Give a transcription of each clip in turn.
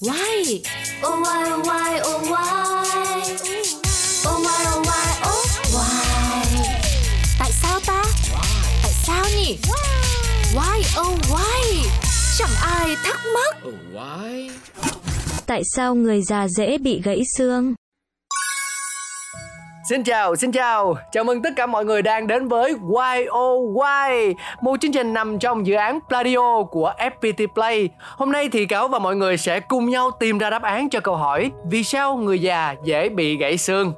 Why? Oh why oh why oh why? Oh why oh why oh why? Tại sao ta? Tại sao nhỉ? Why oh why? Chẳng ai thắc mắc. Oh, why? Tại sao người già dễ bị gãy xương? Xin chào, xin chào. Chào mừng tất cả mọi người đang đến với YOY, một chương trình nằm trong dự án Pladio của FPT Play. Hôm nay thì Cáo và mọi người sẽ cùng nhau tìm ra đáp án cho câu hỏi Vì sao người già dễ bị gãy xương?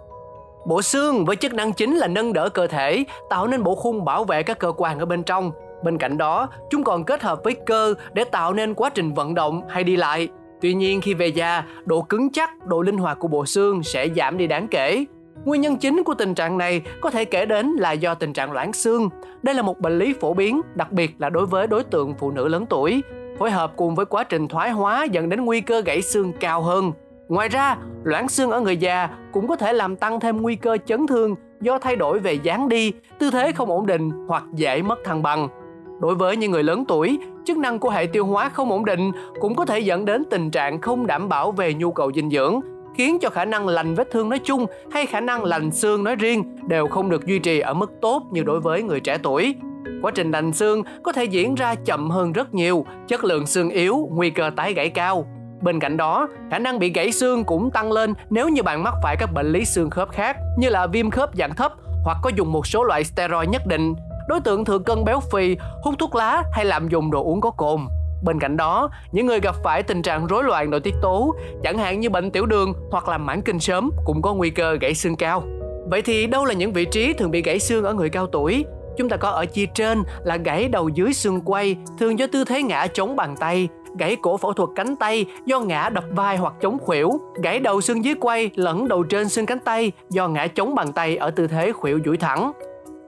Bộ xương với chức năng chính là nâng đỡ cơ thể, tạo nên bộ khung bảo vệ các cơ quan ở bên trong. Bên cạnh đó, chúng còn kết hợp với cơ để tạo nên quá trình vận động hay đi lại. Tuy nhiên khi về già, độ cứng chắc, độ linh hoạt của bộ xương sẽ giảm đi đáng kể. Nguyên nhân chính của tình trạng này có thể kể đến là do tình trạng loãng xương. Đây là một bệnh lý phổ biến, đặc biệt là đối với đối tượng phụ nữ lớn tuổi. Phối hợp cùng với quá trình thoái hóa dẫn đến nguy cơ gãy xương cao hơn. Ngoài ra, loãng xương ở người già cũng có thể làm tăng thêm nguy cơ chấn thương do thay đổi về dáng đi, tư thế không ổn định hoặc dễ mất thăng bằng. Đối với những người lớn tuổi, chức năng của hệ tiêu hóa không ổn định cũng có thể dẫn đến tình trạng không đảm bảo về nhu cầu dinh dưỡng, khiến cho khả năng lành vết thương nói chung hay khả năng lành xương nói riêng đều không được duy trì ở mức tốt như đối với người trẻ tuổi. Quá trình lành xương có thể diễn ra chậm hơn rất nhiều, chất lượng xương yếu, nguy cơ tái gãy cao. Bên cạnh đó, khả năng bị gãy xương cũng tăng lên nếu như bạn mắc phải các bệnh lý xương khớp khác như là viêm khớp dạng thấp hoặc có dùng một số loại steroid nhất định. Đối tượng thừa cân béo phì, hút thuốc lá hay lạm dụng đồ uống có cồn. Bên cạnh đó, những người gặp phải tình trạng rối loạn nội tiết tố, chẳng hạn như bệnh tiểu đường hoặc là mãn kinh sớm cũng có nguy cơ gãy xương cao. Vậy thì đâu là những vị trí thường bị gãy xương ở người cao tuổi? Chúng ta có ở chia trên là gãy đầu dưới xương quay, thường do tư thế ngã chống bàn tay, gãy cổ phẫu thuật cánh tay do ngã đập vai hoặc chống khuỷu, gãy đầu xương dưới quay lẫn đầu trên xương cánh tay do ngã chống bàn tay ở tư thế khuỷu duỗi thẳng.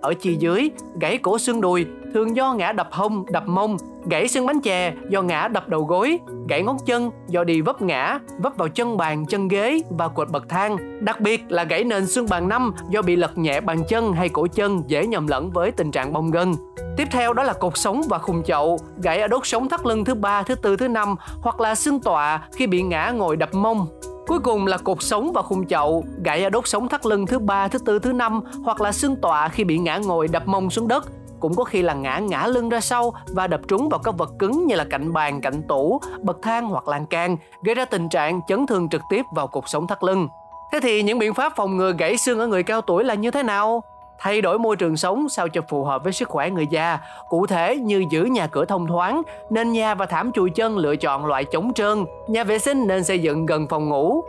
Ở chi dưới, gãy cổ xương đùi thường do ngã đập hông, đập mông, gãy xương bánh chè do ngã đập đầu gối, gãy ngón chân do đi vấp ngã, vấp vào chân bàn, chân ghế và cột bậc thang. Đặc biệt là gãy nền xương bàn năm do bị lật nhẹ bàn chân hay cổ chân dễ nhầm lẫn với tình trạng bong gân. Tiếp theo đó là cột sống và khung chậu, gãy ở đốt sống thắt lưng thứ ba, thứ tư, thứ năm hoặc là xương tọa khi bị ngã ngồi đập mông. Cuối cùng là cột sống và khung chậu, gãy ở đốt sống thắt lưng thứ ba, thứ tư, thứ năm hoặc là xương tọa khi bị ngã ngồi đập mông xuống đất cũng có khi là ngã ngã lưng ra sau và đập trúng vào các vật cứng như là cạnh bàn, cạnh tủ, bậc thang hoặc lan can, gây ra tình trạng chấn thương trực tiếp vào cột sống thắt lưng. Thế thì những biện pháp phòng ngừa gãy xương ở người cao tuổi là như thế nào? Thay đổi môi trường sống sao cho phù hợp với sức khỏe người già, cụ thể như giữ nhà cửa thông thoáng, nên nhà và thảm chùi chân lựa chọn loại chống trơn, nhà vệ sinh nên xây dựng gần phòng ngủ,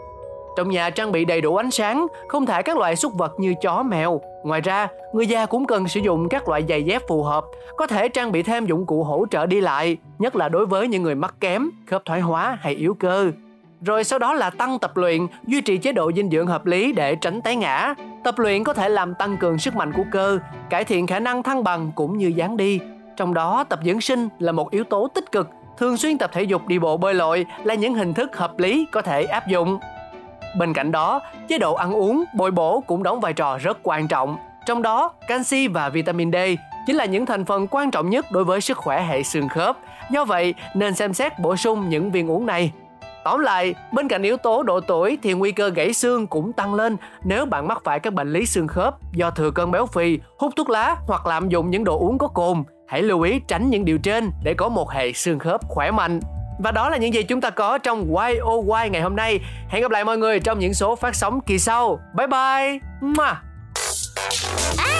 trong nhà trang bị đầy đủ ánh sáng, không thả các loại súc vật như chó mèo. Ngoài ra, người già cũng cần sử dụng các loại giày dép phù hợp, có thể trang bị thêm dụng cụ hỗ trợ đi lại, nhất là đối với những người mắc kém, khớp thoái hóa hay yếu cơ. Rồi sau đó là tăng tập luyện, duy trì chế độ dinh dưỡng hợp lý để tránh té ngã. Tập luyện có thể làm tăng cường sức mạnh của cơ, cải thiện khả năng thăng bằng cũng như dáng đi. Trong đó, tập dưỡng sinh là một yếu tố tích cực, thường xuyên tập thể dục đi bộ bơi lội là những hình thức hợp lý có thể áp dụng. Bên cạnh đó, chế độ ăn uống, bồi bổ cũng đóng vai trò rất quan trọng. Trong đó, canxi và vitamin D chính là những thành phần quan trọng nhất đối với sức khỏe hệ xương khớp. Do vậy, nên xem xét bổ sung những viên uống này. Tóm lại, bên cạnh yếu tố độ tuổi thì nguy cơ gãy xương cũng tăng lên nếu bạn mắc phải các bệnh lý xương khớp do thừa cân béo phì, hút thuốc lá hoặc lạm dụng những đồ uống có cồn. Hãy lưu ý tránh những điều trên để có một hệ xương khớp khỏe mạnh. Và đó là những gì chúng ta có trong YOY ngày hôm nay. Hẹn gặp lại mọi người trong những số phát sóng kỳ sau. Bye bye. Mua. À,